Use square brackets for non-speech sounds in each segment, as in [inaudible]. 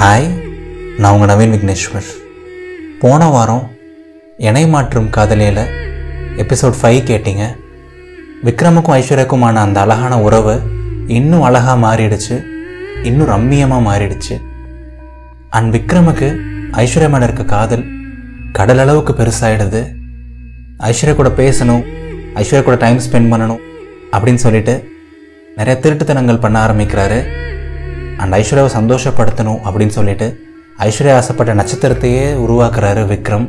Hi நான் உங்கள் நவீன் விக்னேஸ்வர். போன வாரம் இணை மாற்றும் காதலியில் எபிசோட் ஃபைவ் கேட்டிங்க. விக்ரமுக்கும் ஐஸ்வர்யாக்குமான அந்த அழகான உறவு இன்னும் அழகாக மாறிடுச்சு இன்னும் ரம்மியமாக மாறிடுச்சு. அண்ட் விக்ரமுக்கு ஐஸ்வர்யா மேலே இருக்க காதல் கடல் அளவுக்கு பெருசாகிடுது ஐஸ்வர்யா கூட பேசணும் ஐஸ்வர்யா கூட டைம் ஸ்பெண்ட் பண்ணணும் அப்படின்னு சொல்லிட்டு நிறைய திருட்டுத்தனங்கள் பண்ண ஆரம்பிக்கிறாரு. அண்ட் ஐஸ்வர்யாவை சந்தோஷப்படுத்தணும் அப்படின்னு சொல்லிட்டு ஐஸ்வர்யா ஆசைப்பட்ட நட்சத்திரத்தையே உருவாக்குறாரு விக்ரம்.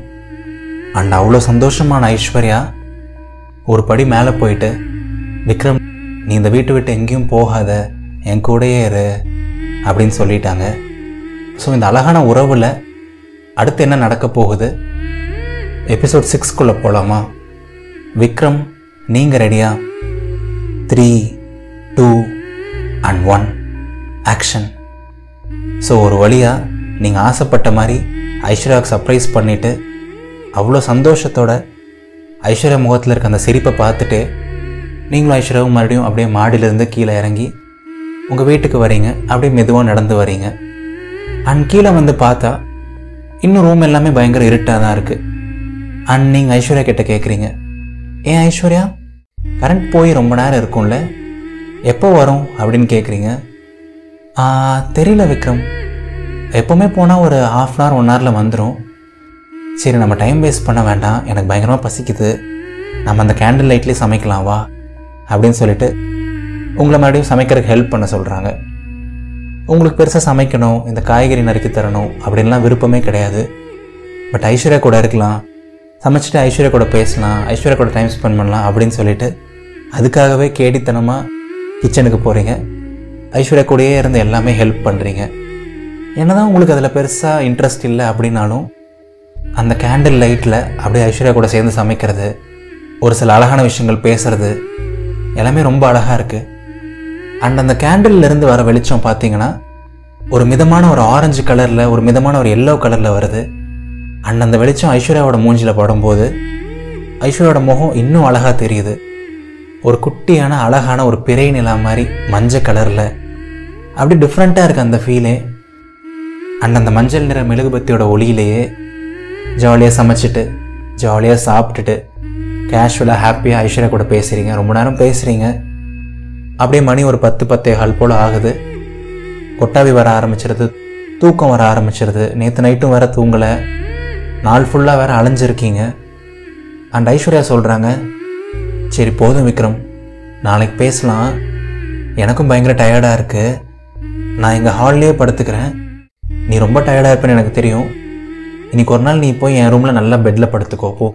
அண்ட் அவ்வளோ சந்தோஷமான ஐஸ்வர்யா ஒரு படி மேலே போயிட்டு விக்ரம் நீ இந்த வீட்டை விட்டு எங்கேயும் போகாத என் கூடயே இரு அப்படின்னு சொல்லிட்டாங்க. ஸோ இந்த அழகான உறவில் அடுத்து என்ன நடக்க போகுது? எபிசோட் சிக்ஸ்க்குள்ளே போகலாமா விக்ரம் நீங்கள் ரெடியா three two and one action so ஒரு வழியாக நீங்கள் ஆசைப்பட்ட மாதிரி ஐஸ்வர்யாவுக்கு சர்ப்ரைஸ் பண்ணிவிட்டு அவ்வளோ சந்தோஷத்தோட ஐஸ்வர்யா முகத்தில் இருக்க அந்த சிரிப்பை பார்த்துட்டு நீங்களும் ஐஸ்வர்யாவும் மறுபடியும் அப்படியே மாடியிலேருந்து கீழே இறங்கி உங்கள் வீட்டுக்கு வரீங்க. அப்படியே மெதுவாக நடந்து வரீங்க. அண்ட் கீழே வந்து பார்த்தா இன்னும் ரூம் எல்லாமே பயங்கர இருட்டாக தான் இருக்குது அண்ட் நீங்கள் ஐஸ்வர்யா கிட்ட கேட்குறீங்க ஏன் ஐஸ்வர்யா? கரண்ட் போய் ரொம்ப நேரம் இருக்கும்ல. எப்போ வரும்? அப்படின்னு கேட்குறீங்க தெரியல விக்ரம். எப்போவுமே போனால் ஒரு ஆஃப் அன் ஹவர் ஒன் ஹவரில் வந்துடும் சரி நம்ம டைம் வேஸ்ட் பண்ண வேண்டாம். எனக்கு பயங்கரமாக பசிக்குது. நம்ம அந்த கேண்டில் லைட்லேயே சமைக்கலாம் வா. அப்படின்னு சொல்லிட்டு உங்களை மறுபடியும் சமைக்கிறதுக்கு ஹெல்ப் பண்ண சொல்கிறாங்க உங்களுக்கு பெருசாக சமைக்கணும் இந்த காய்கறி நறுக்கி தரணும் அப்படின்லாம் விருப்பமே கிடையாது. பட் ஐஸ்வர்யா கூட இருக்கலாம். சமைச்சிட்டு ஐஸ்வர்யா கூட பேசலாம் ஐஸ்வர்யா கூட டைம் ஸ்பெண்ட் பண்ணலாம் அப்படின்னு சொல்லிட்டு அதுக்காகவே கேடித்தனமாக கிச்சனுக்கு போகிறீங்க ஐஸ்வர்யா கூடயே இருந்து எல்லாமே ஹெல்ப் பண்ணுறீங்க என்னதான் உங்களுக்கு அதில் பெருசாக இன்ட்ரெஸ்ட் இல்லை அப்படின்னாலும் அந்த கேண்டில் லைட்டில் அப்படியே ஐஸ்வர்யா கூட சேர்ந்து சமைக்கிறது ஒரு சில அழகான விஷயங்கள் பேசுறது எல்லாமே ரொம்ப அழகாக இருக்குது அண்ட் அந்த கேண்டில்லேருந்து வர வெளிச்சம் பார்த்தீங்கன்னா ஒரு மிதமான ஒரு ஆரஞ்சு கலரில் ஒரு மிதமான ஒரு எல்லோ கலரில் வருது. அண்ட் அந்த வெளிச்சம் ஐஸ்வர்யாவோட மூஞ்சியில் படும்போது ஐஸ்வர்யாவோட முகம் இன்னும் அழகாக தெரியுது. ஒரு குட்டியான அழகான ஒரு பிறை நிலா மாதிரி மஞ்சள் கலரில் அப்படி டிஃப்ரெண்ட்டாக இருக்குது அந்த ஃபீலே அண்ட் அந்த மஞ்சள் நிற மெழுகுபத்தியோட ஒளியிலேயே ஜாலியாக சமைச்சிட்டு ஜாலியாக சாப்பிட்டுட்டு கேஷுவலாக ஹாப்பியாக ஐஸ்வர்யா கூட பேசுகிறீங்க ரொம்ப நேரம் பேசுகிறீங்க அப்படியே மணி ஒரு பத்து பத்தே கால் போல் ஆகுது. கொட்டாவி வர ஆரம்பிச்சிருது. தூக்கம் வர ஆரம்பிச்சிருது. நேற்று நைட்டும் வேறு தூங்கலை. நாள் ஃபுல்லாக வேறு அலைஞ்சிருக்கீங்க. அண்ட் ஐஸ்வர்யா சொல்கிறாங்க சரி போதும் விக்ரம். நாளைக்கு பேசலாம். எனக்கும் பயங்கர டயர்டாக இருக்குது நான் எங்கள் ஹால்லேயே படுத்துக்கிறேன். நீ ரொம்ப டயர்டாக இருப்பேன்னு எனக்கு தெரியும். இன்னைக்கு ஒரு நாள் நீ போய் என் ரூமில் நல்லா பெட்டில் படுத்துக்கோ போ.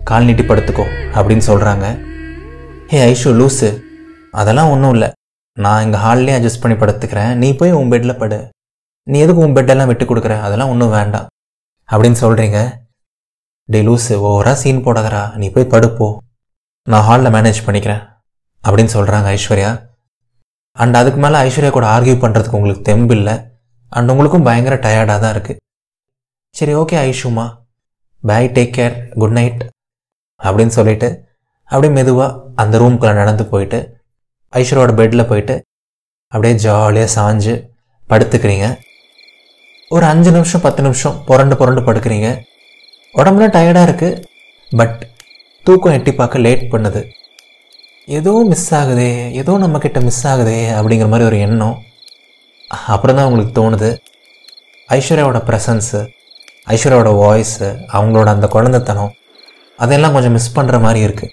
கால் நீட்டி படுத்துக்கோ அப்படின்னு சொல்கிறாங்க ஹே ஐஷு லூஸு அதெல்லாம் ஒன்றும் இல்லை. நான் எங்கள் ஹால்லேயே அட்ஜஸ்ட் பண்ணி படுத்துக்கிறேன். நீ போய் உன் பெட்டில் படு. நீ எதுக்கு உன் பெட்டெல்லாம் விட்டு கொடுக்குற? அதெல்லாம் ஒன்றும் வேண்டாம். அப்படின்னு சொல்கிறீங்க டே லூஸு ஓவராக சீன் போடாதடா. நீ போய் படுப்போ. நான் ஹாலில் மேனேஜ் பண்ணிக்கிறேன் அப்படின்னு சொல்கிறாங்க ஐஸ்வர்யா. அண்ட் அதுக்கு மேலே ஐஸ்வர்யா கூட ஆர்கியூ பண்ணுறதுக்கு உங்களுக்கு தெம்பு இல்லை. அண்ட் உங்களுக்கும் பயங்கர டயர்டாக தான் இருக்குது சரி okay ஐஷுமா. Bye take care good night அப்படின்னு சொல்லிட்டு அப்படியே மெதுவாக அந்த ரூம்குள்ளே நடந்து போயிட்டு ஐஸ்வர்யோட பெட்டில் போயிட்டு அப்படியே ஜாலியாக சாஞ்சு படுத்துக்கிறீங்க. ஒரு அஞ்சு நிமிஷம் பத்து நிமிஷம் புரண்டு புரண்டு படுக்கிறீங்க. உடம்புல டயர்டாக இருக்குது பட் தூக்கம் எட்டி பார்க்க லேட் பண்ணுது. ஏதோ மிஸ் ஆகுதே ஏதோ நம்மக்கிட்ட மிஸ் ஆகுதே அப்படிங்கிற மாதிரி ஒரு எண்ணம். அப்புறம் தான் அவங்களுக்கு தோணுது. ஐஸ்வர்யாவோட ப்ரெசன்ஸு ஐஸ்வர்யாவோட வாய்ஸு அவங்களோட அந்த குழந்தைத்தனம் அதெல்லாம் கொஞ்சம் மிஸ் பண்ணுற மாதிரி இருக்குது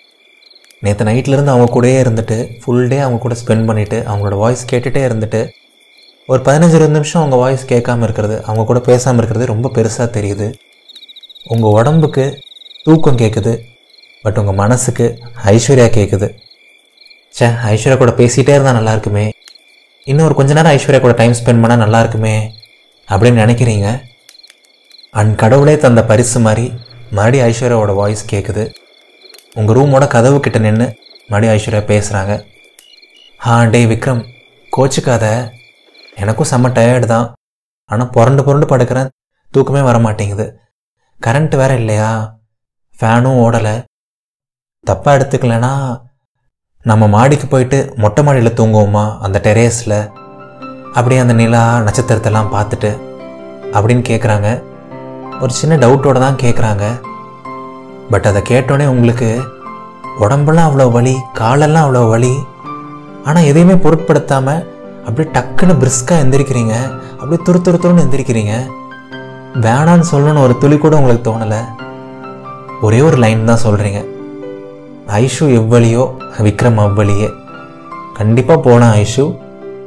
நேற்று நைட்லேருந்து அவங்க கூடயே இருந்துட்டு ஃபுல் டே அவங்க கூட ஸ்பெண்ட் பண்ணிவிட்டு அவங்களோட வாய்ஸ் கேட்டுகிட்டே இருந்துட்டு ஒரு பதினஞ்சு இருபது நிமிஷம் அவங்க வாய்ஸ் கேட்காம இருக்கிறது அவங்க கூட பேசாமல் இருக்கிறது ரொம்ப பெருசாக தெரியுது. உங்கள் உடம்புக்கு தூக்கம் கேட்குது பட் உங்கள் மனசுக்கு ஐஸ்வர்யா கேட்குது ச்சே ஐஸ்வர்யா கூட பேசிகிட்டே இருந்தால் நல்லா இருக்குமே. இன்னும் ஒரு கொஞ்ச நேரம் ஐஸ்வர்யா கூட டைம் ஸ்பெண்ட் பண்ணால் நல்லா இருக்குமே அப்படின்னு நினைக்கிறீங்க? அண்ட் கடவுளே தந்த பரிசு மாதிரி மறுபடியும் ஐஸ்வர்யாவோட வாய்ஸ் கேட்குது உங்கள் ரூமோட கதவு கிட்ட நின்று மறுபடியும் ஐஸ்வர்யா பேசுகிறாங்க ஆ டே விக்ரம் கோச்சுக்காத. எனக்கும் செம்ம டயர்டு தான். ஆனால் புரண்டு புரண்டு படுக்கிறேன். தூக்கமே வர மாட்டேங்குது. கரண்ட் வேற இல்லையா? ஃபேனும் ஓடலை. தப்பாக எடுத்துக்கலனா நம்ம மாடிக்கு போயிட்டு மொட்டை மாடியில் தூங்குவோமா? அந்த டெரேஸில். அப்படியே அந்த நிலா நட்சத்திரத்தெல்லாம் பார்த்துட்டு அப்படின்னு கேட்குறாங்க ஒரு சின்ன டவுட்டோடு தான் கேட்குறாங்க பட் அதை கேட்டோடனே உங்களுக்கு உடம்பெல்லாம் அவ்வளோ வலி காலெல்லாம் அவ்வளோ வலி. ஆனால் எதையுமே பொருட்படுத்தாமல் அப்படியே டக்குன்னு பிரிஸ்காக எந்திரிக்கிறீங்க. அப்படியே துரு துரு துருன்னு எந்திரிக்கிறீங்க. வேணான்னு சொல்லணும்னு ஒரு துளி கூட உங்களுக்கு தோணலை. ஒரே ஒரு லைன் தான் சொல்கிறீங்க ஐஷு எவ்வளியோ விக்ரம் அவ்வளியே. கண்டிப்பாக போன ஐஷு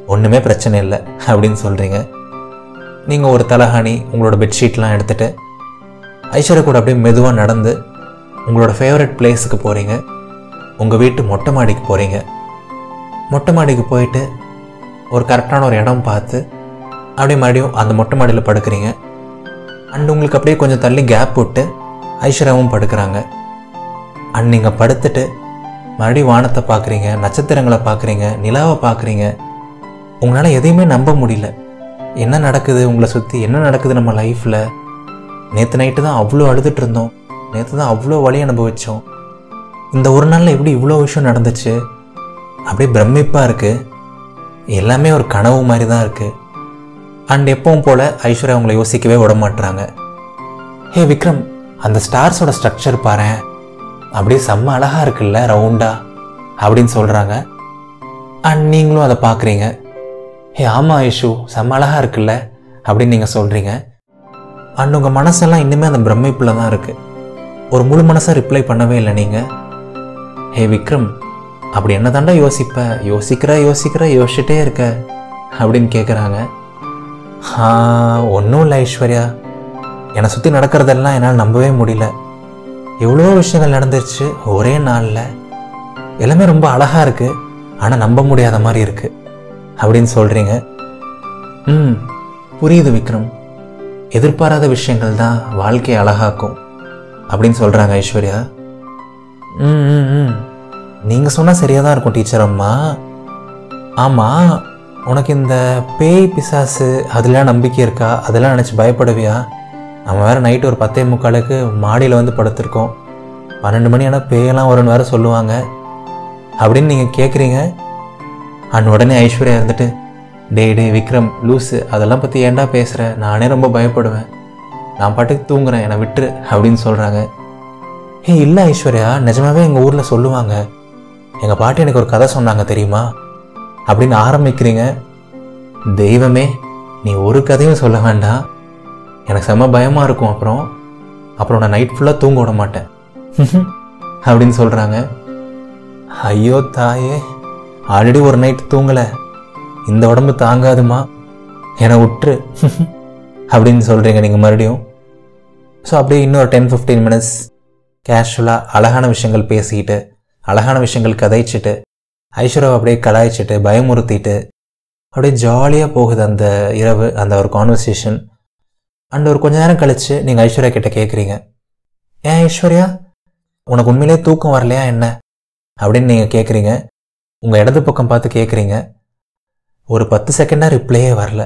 ஒன்றுமே பிரச்சனை இல்லை அப்படின்னு சொல்கிறீங்க நீங்கள் ஒரு தலகாணி உங்களோட பெட்ஷீட்லாம் எடுத்துகிட்டு ஐஸ்வர்யா கூட அப்படியே மெதுவாக நடந்து உங்களோட ஃபேவரட் பிளேஸுக்கு போகிறீங்க உங்கள் வீட்டு மொட்டை மாடிக்கு போகிறீங்க மொட்டை மாடிக்கு போயிட்டு ஒரு கரெக்டான ஒரு இடம் பார்த்து அப்படியே மறுபடியும் அந்த மொட்டை மாடியில் படுக்கிறீங்க. அண்ட் உங்களுக்கு அப்படியே கொஞ்சம் தள்ளி கேப் விட்டு ஐஸ்வர்யாவும் படுக்கிறாங்க. அண்ட் நீங்கள் படுத்துட்டு மறுபடியும் வானத்தை பார்க்குறீங்க நட்சத்திரங்களை பார்க்குறீங்க நிலாவை பார்க்குறீங்க உங்களால் எதையுமே நம்ப முடியல. என்ன நடக்குது உங்களை சுற்றி என்ன நடக்குது நம்ம லைஃப்பில் நேற்று நைட்டு தான் அவ்வளோ அழுதுட்டு இருந்தோம். நேற்று தான் அவ்வளோ வழி அனுபவித்தோம் இந்த ஒரு நாளில் எப்படி இவ்வளோ விஷயம் நடந்துச்சு? அப்படியே பிரமிப்பாக இருக்குது எல்லாமே ஒரு கனவு மாதிரி தான் இருக்குது அண்ட் எப்பவும் போல் ஐஸ்வர்யா அவங்கள யோசிக்கவே விட மாட்டுறாங்க ஹே விக்ரம் அந்த ஸ்டார்ஸோட ஸ்ட்ரக்சர் பாரு அப்படியே செம்ம அழகாக இருக்குல்ல ரவுண்டா அப்படின்னு சொல்கிறாங்க அண்ட் நீங்களும் அதை பார்க்குறீங்க. ஏ ஆமாம் ஐஷு செம்ம அழகாக இருக்குல்ல அப்படின்னு நீங்கள் சொல்கிறீங்க அண்ட் உங்கள் மனசெல்லாம் இன்னுமே அந்த பிரமிப்பில் தான் இருக்குது ஒரு முழு மனசாக ரிப்ளை பண்ணவே இல்லை நீங்கள் ஹே விக்ரம் அப்படி என்ன தாண்டா யோசிப்ப? யோசிக்கிற யோசிக்கிற யோசிச்சுட்டே இருக்க அப்படின்னு கேட்குறாங்க ஒன்றும் இல்லை ஐஸ்வர்யா. என்னை சுற்றி நடக்கிறதெல்லாம் என்னால் நம்பவே முடியல. எவ்வளோ விஷயங்கள் நடந்துருச்சு ஒரே நாளில். எல்லாமே ரொம்ப அழகாக இருக்குது ஆனால் நம்ப முடியாத மாதிரி இருக்குது அப்படின்னு சொல்கிறீங்க ம் புரியுது விக்ரம். எதிர்பாராத விஷயங்கள் தான் வாழ்க்கையை அழகாக்கும் அப்படின்னு சொல்கிறாங்க ஐஸ்வர்யா. ம் ம் ம். நீங்கள் சொன்னால் சரியாக தான் இருக்கும் டீச்சர் அம்மா. ஆமாம் உனக்கு இந்த பேய் பிசாசு அதெல்லாம் நம்பிக்கை இருக்கா? அதெல்லாம் நினச்சி பயப்படுவியா? நம்ம வேறு நைட்டு ஒரு பத்தே முக்காலுக்கு மாடியில் வந்து படுத்திருக்கோம். பன்னெண்டு மணி ஆனால் பேயெல்லாம் வரும்னு வேறு சொல்லுவாங்க. அப்படின்னு நீங்கள் கேட்குறீங்க அண்ட் உடனே ஐஸ்வர்யா இருந்துட்டு டேய் டே விக்ரம் லூஸு அதெல்லாம் பற்றி ஏன்டா பேசுகிற நானே ரொம்ப பயப்படுவேன். நான் பாட்டுக்கு தூங்குறேன் என்னை விட்டுரு அப்படின்னு சொல்கிறாங்க ஏ இல்லை ஐஸ்வர்யா நிஜமாவே எங்கள் ஊரில் சொல்லுவாங்க. எங்கள் பாட்டி எனக்கு ஒரு கதை சொன்னாங்க தெரியுமா? அப்படின்னு ஆரம்பிக்கிறீங்க. தெய்வமே நீ ஒரு கதையும் சொல்ல வேண்டாம். எனக்கு செம்ம பயமாக இருக்கும். அப்புறம் அப்புறம் நான் நைட் ஃபுல்லாக தூங்க விட மாட்டேன். [laughs] அப்படின்னு சொல்கிறாங்க ஐயோ தாயே ஆல்ரெடி ஒரு நைட் தூங்கலை. இந்த உடம்பு தாங்காதுமா? என விட்டுரு [laughs] அப்படின்னு சொல்கிறீங்க நீங்கள் மறுபடியும். ஸோ அப்படியே இன்னொரு டென் ஃபிஃப்டீன் மினிட்ஸ் கேஷுவலாக அழகான விஷயங்கள் பேசிக்கிட்டு அழகான விஷயங்கள் கதைச்சிட்டு ஐஸ்வர்யாவை அப்படியே கலாய்ச்சிட்டு பயமுறுத்திட்டு அப்படியே ஜாலியாக போகுது அந்த இரவு அந்த ஒரு கான்வர்சேஷன் அண்ட் ஒரு கொஞ்ச நேரம் கழித்து நீங்கள் ஐஸ்வர்யா கிட்ட கேட்குறீங்க ஏன் ஐஸ்வர்யா? உனக்கு உண்மையிலே தூக்கம் வரலையா என்ன? அப்படின்னு நீங்கள் கேட்குறீங்க உங்கள் இடது பக்கம் பார்த்து கேட்குறீங்க ஒரு பத்து செகண்டாக ரிப்ளையே வரல.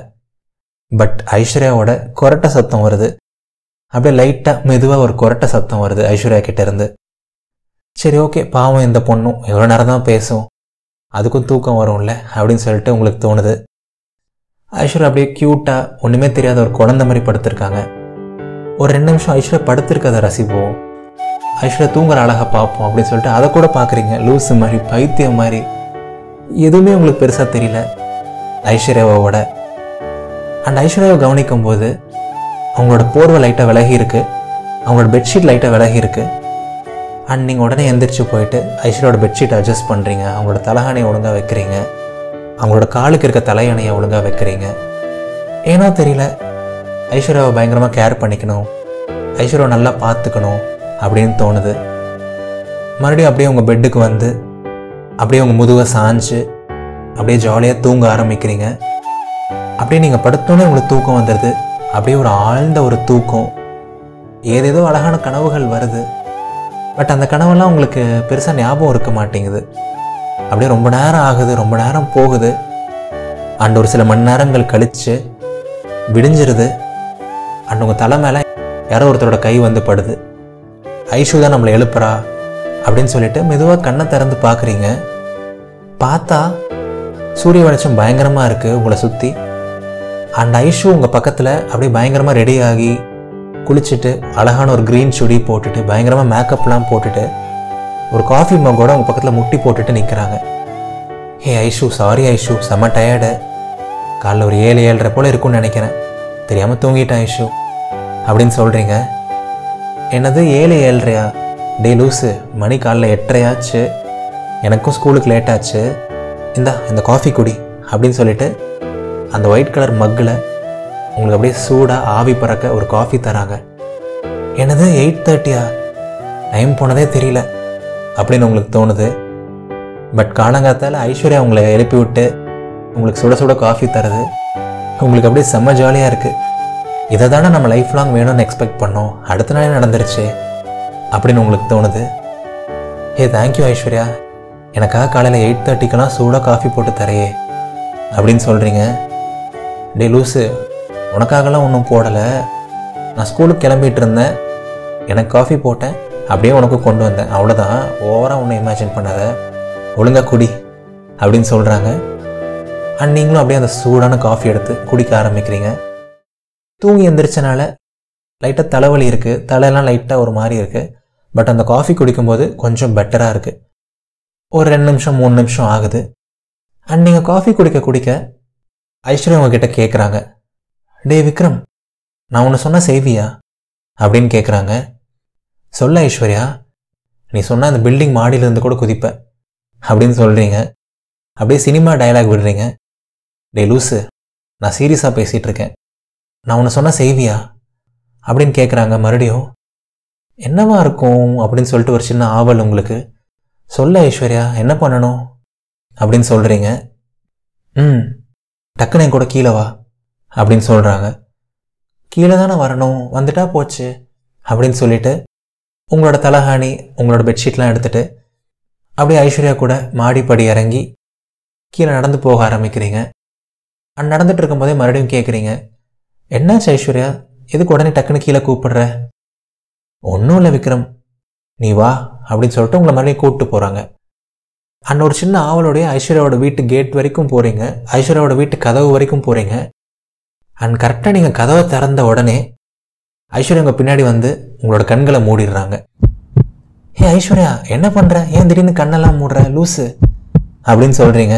பட் ஐஸ்வர்யாவோட கொரட்டை சத்தம் வருது. அப்படியே லைட்டாக மெதுவாக ஒரு கொரட்டை சத்தம் வருது ஐஸ்வர்யா கிட்டேருந்து சரி ஓகே. பாவம் இந்த பொண்ணும் எவ்வளோ நேரம் தான் பேசும். அதுக்கும் தூக்கம் வரும்ல? அப்படின்னு சொல்லிட்டு உங்களுக்கு தோணுது. ஐஸ்வர்யா அப்படியே க்யூட்டாக ஒன்றுமே தெரியாத ஒரு குழந்தை மாதிரி படுத்திருக்காங்க. ஒரு ரெண்டு நிமிஷம் ஐஸ்வர்யா படுத்திருக்கதை ரசிப்போம். ஐஸ்வர்யா தூங்குற அழகாக பார்ப்போம் அப்படின்னு சொல்லிட்டு அதை கூட பார்க்குறீங்க. லூஸு மாதிரி பைத்தியம் மாதிரி. எதுவுமே உங்களுக்கு பெருசாக தெரியல. ஐஸ்வர்யாவோட. அண்ட் ஐஸ்வர்யாவை கவனிக்கும் போது அவங்களோட போர்வை லைட்டாக விலகி இருக்கு அவங்களோட பெட்ஷீட் லைட்டாக விலகி இருக்குது அண்ட் நீங்கள் உடனே எந்திரிச்சு போயிட்டு ஐஸ்வர்யாவோட பெட்ஷீட் அட்ஜஸ்ட் பண்ணுறீங்க அவங்களோட தலகாணி ஒழுங்காக வைக்கிறீங்க. அவங்களோட காலுக்கு இருக்க தலையணையை ஒழுங்காக வைக்கிறீங்க. ஏனோ தெரியல ஐஸ்வர்யாவை பயங்கரமாக கேர் பண்ணிக்கணும் ஐஸ்வர்யாவை நல்லா பார்த்துக்கணும் அப்படின்னு தோணுது. மறுபடியும் அப்படியே உங்கள் பெட்டுக்கு வந்து அப்படியே உங்கள் முதுவை சாஞ்சு அப்படியே ஜாலியாக தூங்க ஆரம்பிக்கிறீங்க. அப்படியே நீங்கள் படுத்தோன்னே உங்களுக்கு தூக்கம் வந்துடுது அப்படியே ஒரு ஆழ்ந்த ஒரு தூக்கம். ஏதேதோ அழகான கனவுகள் வருது. பட் அந்த கனவெல்லாம் உங்களுக்கு பெருசாக ஞாபகம் இருக்க மாட்டேங்குது. அப்படியே ரொம்ப நேரம் ஆகுது ரொம்ப நேரம் போகுது. அண்ட் ஒரு சில மணி நேரங்கள் கழித்து விடிஞ்சிருது. அண்ட் உங்கள் தலை மேலே யாரோ ஒருத்தரோட கை வந்து படுது. ஐஷு தான் நம்மளை எழுப்புறா அப்படின்னு சொல்லிட்டு மெதுவாக கண்ணை திறந்து பார்க்குறீங்க பார்த்தா சூரிய வெளிச்சம் பயங்கரமாக இருக்குது உங்களை சுற்றி அண்ட் ஐஷு உங்கள் பக்கத்தில் அப்படியே பயங்கரமாக ரெடி ஆகி குளிச்சுட்டு அழகான ஒரு க்ரீன் சுடி போட்டுட்டு பயங்கரமாக மேக்கப்லாம் போட்டுட்டு ஒரு காஃபி மகோட அவங்க பக்கத்தில் முட்டி போட்டுட்டு நிற்கிறாங்க ஹே ஐஷு சாரி ஐஷு. செம்ம டயர்டு காலைல ஒரு ஏழு ஏழரை போல் இருக்கும்னு நினைக்கிறேன். தெரியாமல் தூங்கிட்டேன் ஐஷு. அப்படின்னு சொல்கிறீங்க என்னது ஏழு ஏழ்ரையா? டே லூஸு மணி காலைல எட்டரையாச்சு. எனக்கும் ஸ்கூலுக்கு லேட்டாச்சு. இந்தா இந்த காஃபி குடி. அப்படின்னு சொல்லிட்டு அந்த ஒயிட் கலர் மக்கில் உங்களுக்கு அப்படியே சூடாக ஆவி பறக்க ஒரு காஃபி தராங்க. என்னது எயிட் தேர்ட்டியா டைம் போனதே தெரியல. அப்படின்னு உங்களுக்கு தோணுது. பட் காலங்காத்தால் ஐஸ்வர்யா உங்களை எழுப்பி விட்டு உங்களுக்கு சுட சுட காஃபி தருது. உங்களுக்கு அப்படியே செம்ம ஜாலியாக இருக்குது இதை தானே நம்ம லைஃப் லாங் வேணும்னு எக்ஸ்பெக்ட் பண்ணோம். அடுத்த நாளே நடந்துருச்சு. அப்படின்னு உங்களுக்கு தோணுது. ஏ தேங்க்யூ ஐஸ்வர்யா. எனக்காக காலையில் எயிட் தேர்ட்டிக்கெல்லாம் சூடாக காஃபி போட்டு தரையே. அப்படின்னு சொல்கிறீங்க டே லூஸு உனக்காகலாம் ஒன்றும் போடலை. நான் ஸ்கூலுக்கு கிளம்பிகிட்டு இருந்தேன். எனக்கு காஃபி போட்டேன். அப்படியே உனக்கு கொண்டு வந்தேன். அவ்வளோதான் ஓவராக ஒன்றும் இமேஜின் பண்ணாத. ஒழுங்காக குடி அப்படின்னு சொல்கிறாங்க அண்ட் நீங்களும் அப்படியே அந்த சூடான காஃபி எடுத்து குடிக்க ஆரம்பிக்கிறீங்க. தூங்கி எந்திரிச்சனால லைட்டாக தலைவலி இருக்குது தலையெல்லாம் லைட்டாக ஒரு மாதிரி இருக்குது பட் அந்த காஃபி குடிக்கும்போது கொஞ்சம் பெட்டராக இருக்குது ஒரு ரெண்டு நிமிஷம் மூணு நிமிஷம் ஆகுது. அண்ட் நீங்கள் காஃபி குடிக்க குடிக்க ஐஸ்வர்யா உங்ககிட்ட கேட்குறாங்க டே விக்ரம் நான் ஒன்று சொன்ன செய்வியா? அப்படின்னு கேட்குறாங்க சொல்ல ஐஸ்வர்யா நீ சொன்ன அந்த பில்டிங் மாடியிலேருந்து கூட குதிப்பேன் அப்படின்னு சொல்கிறீங்க அப்படியே சினிமா டயலாக் விடுறீங்க. டே லூஸு நான் சீரியஸாக பேசிகிட்ருக்கேன் நான் ஒன்று சொன்ன செய்வியா? அப்படின்னு கேட்குறாங்க மறுபடியும். என்னவா இருக்கும் அப்படின்னு சொல்லிட்டு ஒரு சின்ன ஆவல் உங்களுக்கு. சொல்ல ஐஸ்வர்யா என்ன பண்ணணும்? அப்படின்னு சொல்கிறீங்க ம் டக்குன்னு என் கூட கீழே வா அப்படின்னு சொல்கிறாங்க கீழே தானே வரணும் வந்துட்டா போச்சு அப்படின்னு சொல்லிட்டு உங்களோட தலகாணி உங்களோட பெட்ஷீட்லாம் எடுத்துட்டு அப்படியே ஐஸ்வர்யா கூட மாடிப்படி இறங்கி கீழே நடந்து போக ஆரம்பிக்கிறீங்க. அண்ட் நடந்துட்டு இருக்கும்போதே மறுபடியும் கேட்குறீங்க என்னாச்சு ஐஸ்வர்யா? எதுக்கு உடனே டக்குன்னு கீழே கூப்பிடுற? ஒன்றும் இல்லை விக்ரம். நீ வா அப்படின்னு சொல்லிட்டு உங்களை மறுபடியும் கூப்பிட்டு போகிறாங்க அண்ட் ஒரு சின்ன ஆவலோடைய ஐஸ்வர்யாவோட வீட்டு கேட் வரைக்கும் போகிறீங்க ஐஸ்வர்யாவோட வீட்டு கதவு வரைக்கும் போகிறீங்க அண்ட் கரெக்டாக நீங்கள் கதவை திறந்த உடனே ஐஸ்வர்யா உங்கள் பின்னாடி வந்து உங்களோட கண்களை மூடிடுறாங்க. ஏ ஐஸ்வர்யா என்ன பண்ணுற ஏன் திடீர்னு கண்ணெல்லாம் மூடுற? லூஸு அப்படின்னு சொல்கிறீங்க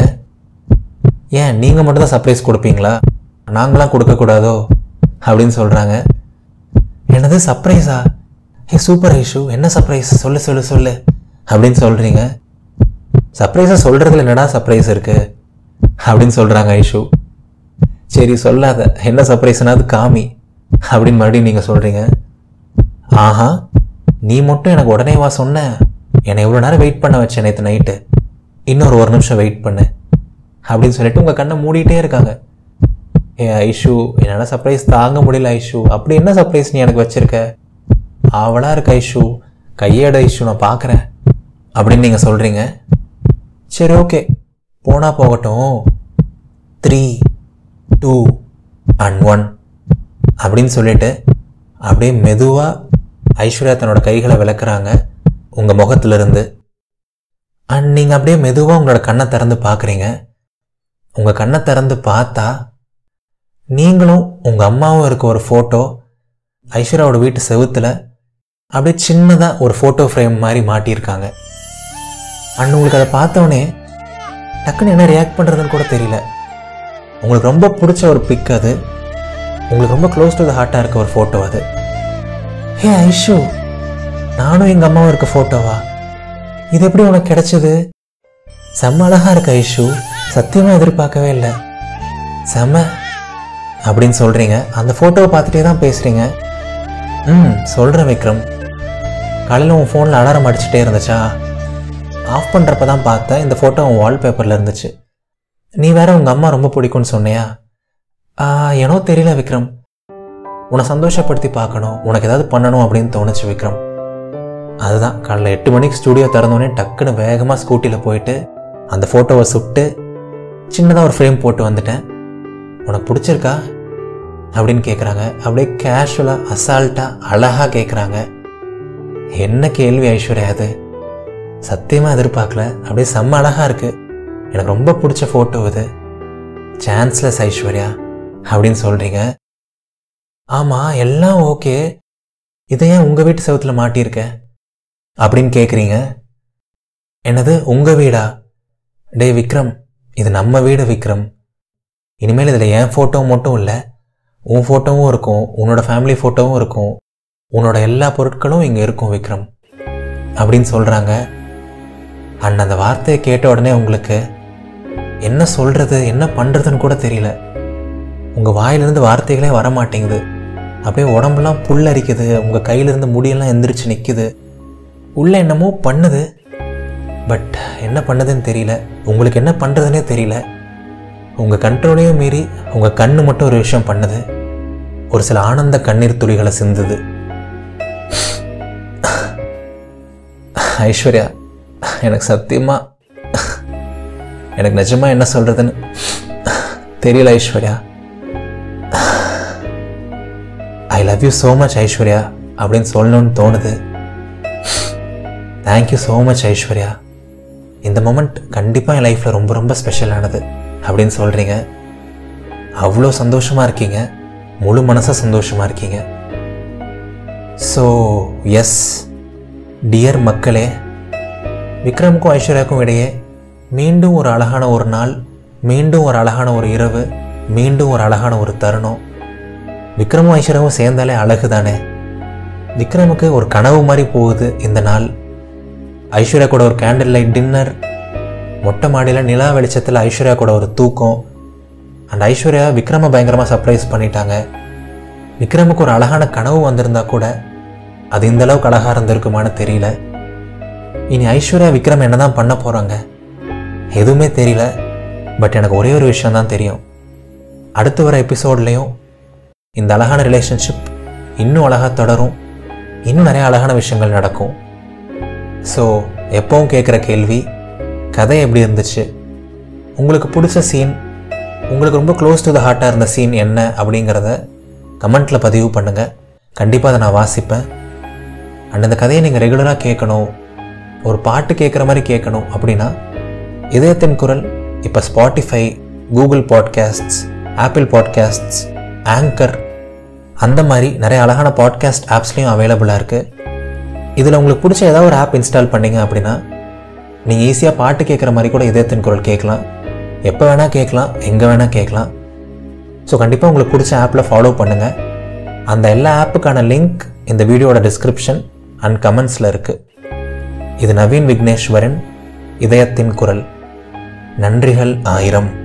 ஏன் நீங்கள் மட்டும் தான் சர்ப்ரைஸ் கொடுப்பீங்களா? நாங்களாம் கொடுக்கக்கூடாதோ? அப்படின்னு சொல்கிறாங்க என்னது சர்ப்ரைஸா ஏ சூப்பர் ஐஷு என்ன சர்ப்ரைஸ் சொல்லு சொல்லு சொல்லு. அப்படின்னு சொல்கிறீங்க சர்ப்ரைஸை சொல்கிறதுல என்னடா சர்ப்ரைஸ் இருக்கு? அப்படின்னு சொல்கிறாங்க ஐஷு. சரி சொல்லாத. என்ன சர்ப்ரைஸ்னா அது காமி. அப்படின்னு மறுபடியும் நீங்கள் சொல்கிறீங்க ஆஹா நீ மட்டும் எனக்கு உடனே வா சொன்ன. என்னை எவ்வளோ நேரம் வெயிட் பண்ண வச்சேன் நேற்று நைட்டு இன்னொரு ஒரு நிமிஷம் வெயிட் பண்ணு. அப்படின்னு சொல்லிட்டு உங்கள் கண்ணை மூடிட்டே இருக்காங்க. ஏ ஐஷு என்னால் சர்ப்ரைஸ் தாங்க முடியல ஐஷு. அப்படி என்ன சர்ப்ரைஸ் நீ எனக்கு வச்சுருக்க? ஆவலாக இருக்க ஐஷு. கையேட ஐஷு நான் பார்க்குறேன் அப்படின்னு நீங்கள் சொல்கிறீங்க சரி ஓகே போனால் போகட்டும். த்ரீ டூ அண்ட் ஒன் அப்படின்னு சொல்லிட்டு அப்படியே மெதுவாக ஐஸ்வர்யா தன்னோட கைகளை விளக்குறாங்க உங்கள் முகத்திலிருந்து. அண்ட் நீங்கள் அப்படியே மெதுவாக உங்களோட கண்ணை திறந்து பார்க்குறீங்க உங்கள் கண்ணை திறந்து பார்த்தா நீங்களும் உங்கள் அம்மாவும் இருக்க ஒரு ஃபோட்டோ ஐஸ்வர்யாவோட வீட்டு செவுத்தில் அப்படியே சின்னதாக ஒரு ஃபோட்டோ ஃப்ரேம் மாதிரி மாட்டியிருக்காங்க. அண்ட் உங்களுக்கு அதை பார்த்தோன்னே டக்குன்னு என்ன ரியாக்ட் பண்ணுறதுன்னு கூட தெரியல. உங்களுக்கு ரொம்ப பிடிச்ச ஒரு பிக் அது. உங்களுக்கு ரொம்ப க்ளோஸ் டு த ஹார்ட்டாக இருக்க ஒரு ஃபோட்டோ அது. ஹே ஐஷு நானும் எங்கள் அம்மாவும் இருக்க ஃபோட்டோவா இது எப்படி உனக்கு கிடைச்சது? செம்ம அழகாக இருக்க ஐஷு. சத்தியமாக எதிர்பார்க்கவே இல்லை. செம்ம. அப்படின்னு சொல்கிறீங்க அந்த ஃபோட்டோவை பார்த்துட்டே தான் பேசுகிறீங்க ம் சொல்கிறேன் விக்ரம். காலையில் உன் ஃபோனில் அலாரம் அடிச்சுட்டே இருந்துச்சா? ஆஃப் பண்ணுறப்ப தான் பார்த்தேன். இந்த ஃபோட்டோ உன் வால்பேப்பரில் இருந்துச்சு. நீ வேற உங்கள் அம்மா ரொம்ப பிடிக்கும்னு சொன்னியா? ஏனோ தெரியல விக்ரம். உன்னை சந்தோஷப்படுத்தி பார்க்கணும். உனக்கு ஏதாவது பண்ணணும் அப்படின்னு தோணுச்சு விக்ரம். அதுதான் காலைல எட்டு மணிக்கு ஸ்டூடியோ திறந்தோடனே டக்குன்னு வேகமாக ஸ்கூட்டியில் போயிட்டு அந்த ஃபோட்டோவை சுட்டு சின்னதாக ஒரு ஃப்ரேம் போட்டு வந்துட்டேன். உனக்கு பிடிச்சிருக்கா? அப்படின்னு கேட்குறாங்க அப்படியே கேஷுவலாக அசால்ட்டாக அழகாக கேட்குறாங்க என்ன கேள்வி ஐஸ்வர்யா அது? சத்தியமாக எதிர்பார்க்கல. அப்படியே செம்ம அழகாக இருக்குது எனக்கு ரொம்ப பிடிச்ச ஃபோட்டோ இது. சான்ஸ்லெஸ் ஐஸ்வர்யா. அப்படின்னு சொல்கிறீங்க ஆமாம் எல்லாம் ஓகே. இதை ஏன் உங்கள் வீட்டு செவத்தில் மாட்டியிருக்க? அப்படின்னு கேட்குறீங்க என்னது உங்கள் வீடா? டே விக்ரம் இது நம்ம வீடு விக்ரம். இனிமேல் இதில் என் ஃபோட்டோ மட்டும் இல்லை. உன் ஃபோட்டோவும் இருக்கும் உன்னோட ஃபேமிலி ஃபோட்டோவும் இருக்கும். உன்னோட எல்லா பொருட்களும் இங்கே இருக்கும் விக்ரம். அப்படின்னு சொல்கிறாங்க அண்ட் அந்த வார்த்தையை கேட்ட உடனே உங்களுக்கு என்ன சொல்கிறது என்ன பண்ணுறதுன்னு கூட தெரியல. உங்கள் வாயிலிருந்து வார்த்தைகளே வர மாட்டேங்குது அப்படியே உடம்புலாம் புல்லரிக்குது. உங்கள் கையிலிருந்து முடியெல்லாம் எந்திரிச்சு நிற்குது உள்ள என்னமோ பண்ணுது. பட் என்ன பண்ணுதுன்னு தெரியல. உங்களுக்கு என்ன பண்ணுறதுனே தெரியல. உங்கள் கண்ட்ரோலையும் மீறி உங்கள் கண்ணு மட்டும் ஒரு விஷயம் பண்ணுது. ஒரு சில ஆனந்த கண்ணீர் துளிகளை சிந்துது. ஐஸ்வர்யா எனக்கு சத்தியமா எனக்கு நிஜமா என்ன சொல்றதுன்னு தெரியல Aishwarya. Love you so much Aishwarya அப்படின்னு சொல்லணும்னு தோணுது. தேங்க்யூ ஸோ மச் ஐஸ்வர்யா இந்த மொமெண்ட் கண்டிப்பாக என் லைஃப்பில் ரொம்ப ரொம்ப ஸ்பெஷலானது அப்படின்னு சொல்கிறீங்க அவ்வளோ சந்தோஷமாக இருக்கீங்க. முழு மனசாக சந்தோஷமாக இருக்கீங்க. ஸோ எஸ் டியர் மக்களே விக்ரமுக்கும் ஐஸ்வர்யாவுக்கும் இடையே மீண்டும் ஒரு அழகான ஒரு நாள் மீண்டும் ஒரு அழகான ஒரு இரவு மீண்டும் ஒரு அழகான ஒரு தருணம். விக்ரமும் ஐஸ்வர்யாவும் சேர்ந்தாலே அழகு தானே விக்ரமுக்கு ஒரு கனவு மாதிரி போகுது இந்த நாள். ஐஸ்வர்யா கூட ஒரு கேண்டில் லைட் டின்னர் மொட்டை மாடியில் நிலா வெளிச்சத்தில் ஐஸ்வர்யா கூட ஒரு தூக்கம். அண்ட் ஐஸ்வர்யா விக்ரம பயங்கரமாக சர்ப்ரைஸ் பண்ணிட்டாங்க. விக்ரமுக்கு ஒரு அழகான கனவு வந்திருந்தா கூட அது இந்த அளவுக்கு அழகாக இருந்திருக்குமான்னு தெரியல. இனி ஐஸ்வர்யா விக்ரம் என்ன தான் பண்ண போகிறாங்க எதுவுமே தெரியல. பட் எனக்கு ஒரே ஒரு விஷயம் தான் தெரியும். அடுத்து வர எபிசோட்லேயும் இந்த அழகான ரிலேஷன்ஷிப் இன்னும் அழகாக தொடரும். இன்னும் நிறைய அழகான விஷயங்கள் நடக்கும். ஸோ எப்பவும் கேட்குற கேள்வி கதை எப்படி இருந்துச்சு? உங்களுக்கு பிடிச்ச சீன் உங்களுக்கு ரொம்ப க்ளோஸ் டு த ஹார்ட்டாக இருந்த சீன் என்ன அப்படிங்கிறத கமெண்ட்டில் பதிவு பண்ணுங்கள் கண்டிப்பாக அதை நான் வாசிப்பேன். அண்ட் அந்த கதையை நீங்கள் ரெகுலராக கேட்கணும். ஒரு பாட்டு கேட்குற மாதிரி கேட்கணும் அப்படின்னா இதயத்தின் குரல் இப்போ Spotify Google podcasts Apple podcasts anchor அந்த மாதிரி நிறைய அழகான பாட்காஸ்ட் ஆப்ஸ்லேயும் அவைலபிளாக இருக்குது இதில் உங்களுக்கு பிடிச்ச ஏதாவது ஒரு ஆப் இன்ஸ்டால் பண்ணீங்க அப்படின்னா நீங்கள் ஈஸியாக பாட்டு கேட்குற மாதிரி கூட இதயத்தின் குரல் கேட்கலாம். எப்போ வேணால் கேட்கலாம் எங்கே வேணால் கேட்கலாம். ஸோ கண்டிப்பாக உங்களுக்கு பிடிச்ச ஆப்பில் ஃபாலோ பண்ணுங்கள் அந்த எல்லா ஆப்புக்கான லிங்க் இந்த வீடியோட டிஸ்கிரிப்ஷன் அண்ட் கமெண்ட்ஸில் இருக்குது இது நவீன் விக்னேஸ்வரன் இதயத்தின் குரல். நன்றிகள் ஆயிரம்.